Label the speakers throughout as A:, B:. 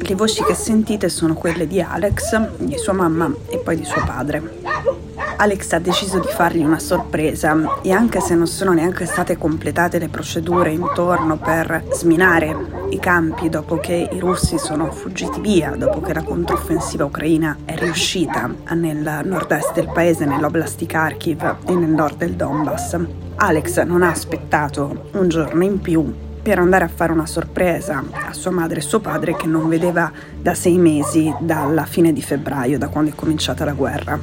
A: Le voci che sentite sono quelle di Alex, di sua mamma e poi di suo padre. Alex ha deciso di fargli una sorpresa e anche se non sono neanche state completate le procedure intorno per sminare i campi dopo che i russi sono fuggiti via, dopo che la controffensiva ucraina è riuscita nel nord-est del paese, nell'oblast di Kharkiv e nel nord del Donbass, Alex non ha aspettato un giorno in più per andare a fare una sorpresa a sua madre e suo padre che non vedeva da sei mesi dalla fine di febbraio, da quando è cominciata la guerra.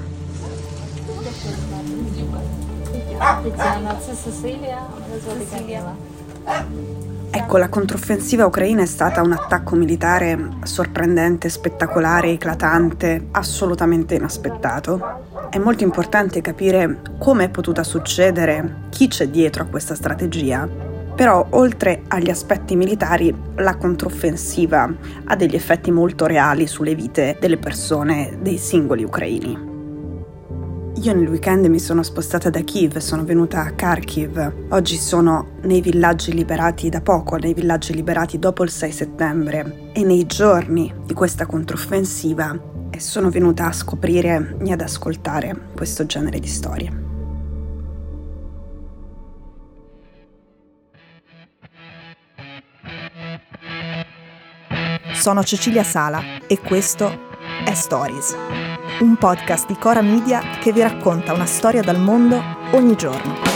A: Ecco, la controffensiva ucraina è stata un attacco militare sorprendente, spettacolare, eclatante, assolutamente inaspettato. È molto importante capire come è potuta succedere, chi c'è dietro a questa strategia. Però, oltre agli aspetti militari, la controffensiva ha degli effetti molto reali sulle vite delle persone, dei singoli ucraini. Io nel weekend mi sono spostata da Kiev, sono venuta a Kharkiv. Oggi sono nei villaggi liberati da poco, nei villaggi liberati dopo il 6 settembre e nei giorni di questa controffensiva e sono venuta a scoprire e ad ascoltare questo genere di storie. Sono Cecilia Sala e questo è Stories un podcast di Cora Media che vi racconta una storia dal mondo ogni giorno.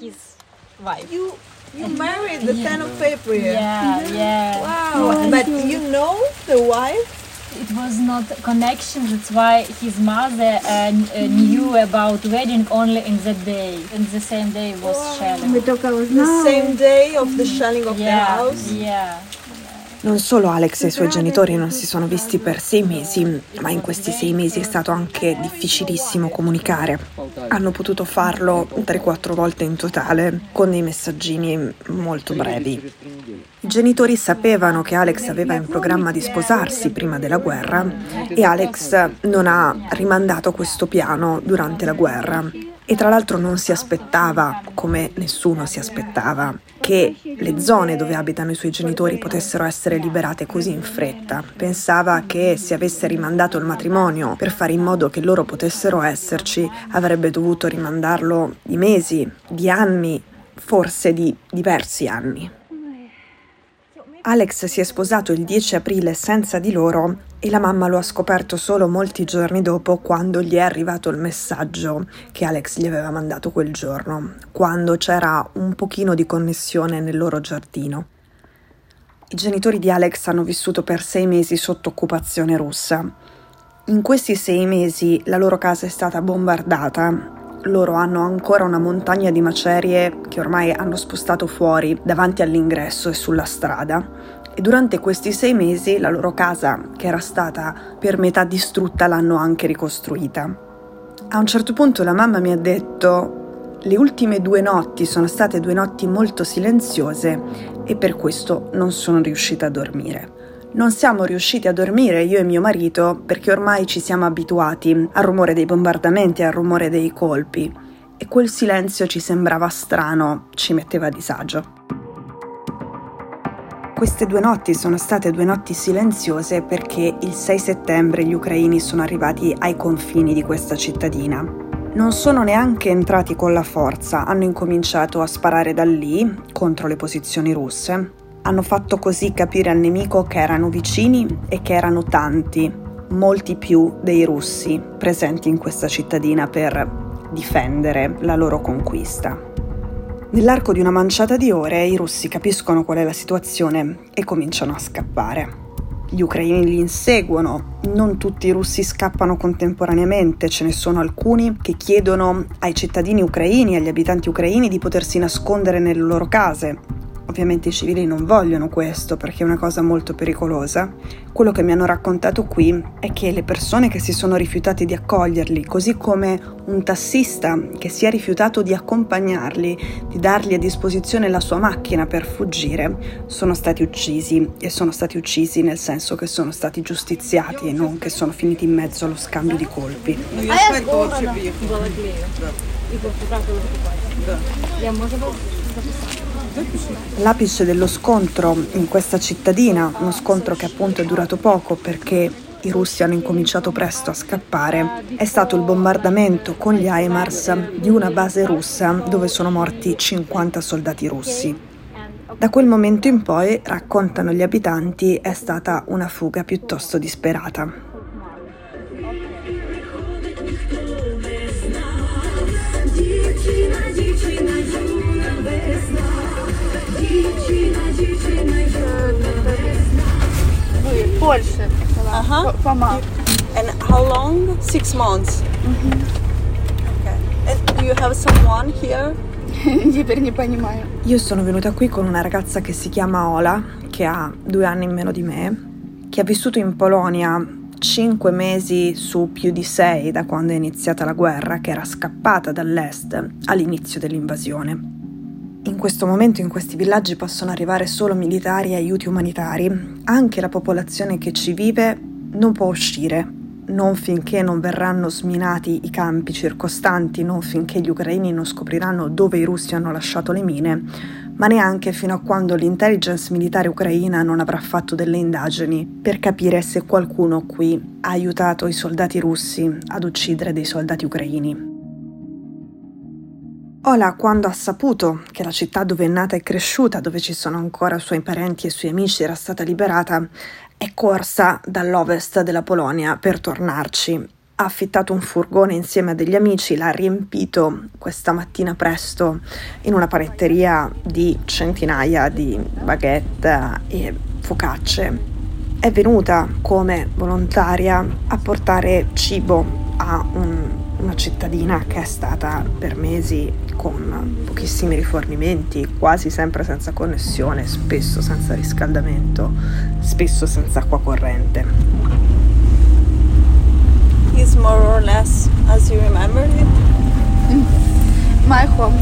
B: his wife.
C: You you married the 10 of April.
B: Yeah, yeah.
C: Wow. But you know the wife?
B: It was not connection. That's why his mother uh, uh, knew about wedding only in that day. And the same day was shelling.
C: The same day of the shelling of
B: yeah,
C: the house.
B: Yeah.
A: Non solo Alex e i suoi genitori non si sono visti per sei mesi, ma in questi sei mesi è stato anche difficilissimo comunicare. Hanno potuto farlo 3-4 volte in totale, con dei messaggini molto brevi. I genitori sapevano che Alex aveva in programma di sposarsi prima della guerra e Alex non ha rimandato questo piano durante la guerra. E tra l'altro non si aspettava, come nessuno si aspettava, che le zone dove abitano i suoi genitori potessero essere liberate così in fretta. Pensava che se avesse rimandato il matrimonio per fare in modo che loro potessero esserci, avrebbe dovuto rimandarlo di mesi, di anni, forse di diversi anni. Alex si è sposato il 10 aprile senza di loro e la mamma lo ha scoperto solo molti giorni dopo quando gli è arrivato il messaggio che Alex gli aveva mandato quel giorno, quando c'era un pochino di connessione nel loro giardino. I genitori di Alex hanno vissuto per sei mesi sotto occupazione russa. In questi sei mesi la loro casa è stata bombardata loro hanno ancora una montagna di macerie che ormai hanno spostato fuori davanti all'ingresso e sulla strada. E durante questi sei mesi la loro casa, che era stata per metà distrutta, l'hanno anche ricostruita. A un certo punto la mamma mi ha detto le ultime due notti sono state due notti molto silenziose e per questo non sono riuscita a dormire. Non siamo riusciti a dormire io e mio marito perché ormai ci siamo abituati al rumore dei bombardamenti, al rumore dei colpi e quel silenzio ci sembrava strano, ci metteva a disagio. Queste due notti sono state due notti silenziose perché il 6 settembre gli ucraini sono arrivati ai confini di questa cittadina. Non sono neanche entrati con la forza, hanno incominciato a sparare da lì contro le posizioni russe hanno fatto così capire al nemico che erano vicini e che erano tanti, molti più dei russi presenti in questa cittadina per difendere la loro conquista. Nell'arco di una manciata di ore i russi capiscono qual è la situazione e cominciano a scappare. Gli ucraini li inseguono, non tutti i russi scappano contemporaneamente, ce ne sono alcuni che chiedono ai cittadini ucraini, agli abitanti ucraini di potersi nascondere nelle loro case, Ovviamente i civili non vogliono questo perché è una cosa molto pericolosa. Quello che mi hanno raccontato qui è che le persone che si sono rifiutate di accoglierli, così come un tassista che si è rifiutato di accompagnarli, di dargli a disposizione la sua macchina per fuggire, sono stati uccisi e sono stati uccisi nel senso che sono stati giustiziati e non che sono finiti in mezzo allo scambio di colpi. L'apice dello scontro in questa cittadina, uno scontro che appunto è durato poco perché i russi hanno incominciato presto a scappare, è stato il bombardamento con gli HIMARS di una base russa dove sono morti 50 soldati russi. Da quel momento in poi, raccontano gli abitanti, è stata una fuga piuttosto disperata.
C: Польше. Uh-huh. Помог. And how long? Six months. Mm-hmm. Okay. And you have someone here?
A: Теперь не понимаю. Io sono venuta qui con una ragazza che si chiama Ola, che ha due anni in meno di me, che ha vissuto in Polonia cinque mesi su più di sei da quando è iniziata la guerra, che era scappata dall'est all'inizio dell'invasione. In questo momento in questi villaggi possono arrivare solo militari e aiuti umanitari. Anche la popolazione che ci vive non può uscire, non finché non verranno sminati i campi circostanti, non finché gli ucraini non scopriranno dove i russi hanno lasciato le mine, ma neanche fino a quando l'intelligence militare ucraina non avrà fatto delle indagini per capire se qualcuno qui ha aiutato i soldati russi ad uccidere dei soldati ucraini. Ola, quando ha saputo che la città dove è nata e cresciuta, dove ci sono ancora suoi parenti e suoi amici, era stata liberata, è corsa dall'ovest della Polonia per tornarci. Ha affittato un furgone insieme a degli amici, l'ha riempito questa mattina presto in una panetteria di centinaia di baguette e focacce. È venuta come volontaria a portare cibo a un una cittadina che è stata per mesi con pochissimi rifornimenti, quasi sempre senza connessione, spesso senza riscaldamento, spesso senza acqua corrente.
C: Is more or less as you remember it?
D: Mm. My home.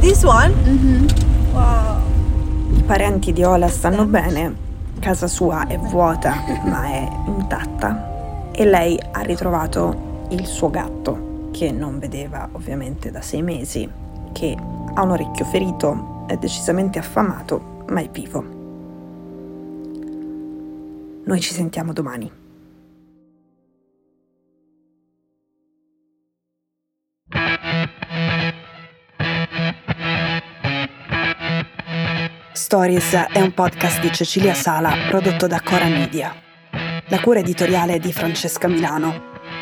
C: This one?
D: Mm-hmm.
C: Wow.
A: I parenti di Ola stanno bene, casa sua è vuota ma è intatta e lei ha ritrovato il suo gatto che non vedeva ovviamente da sei mesi, che ha un orecchio ferito, è decisamente affamato, ma è vivo. Noi ci sentiamo domani. Stories è un podcast di Cecilia Sala prodotto da Cora Media. La cura editoriale è di Francesca Milano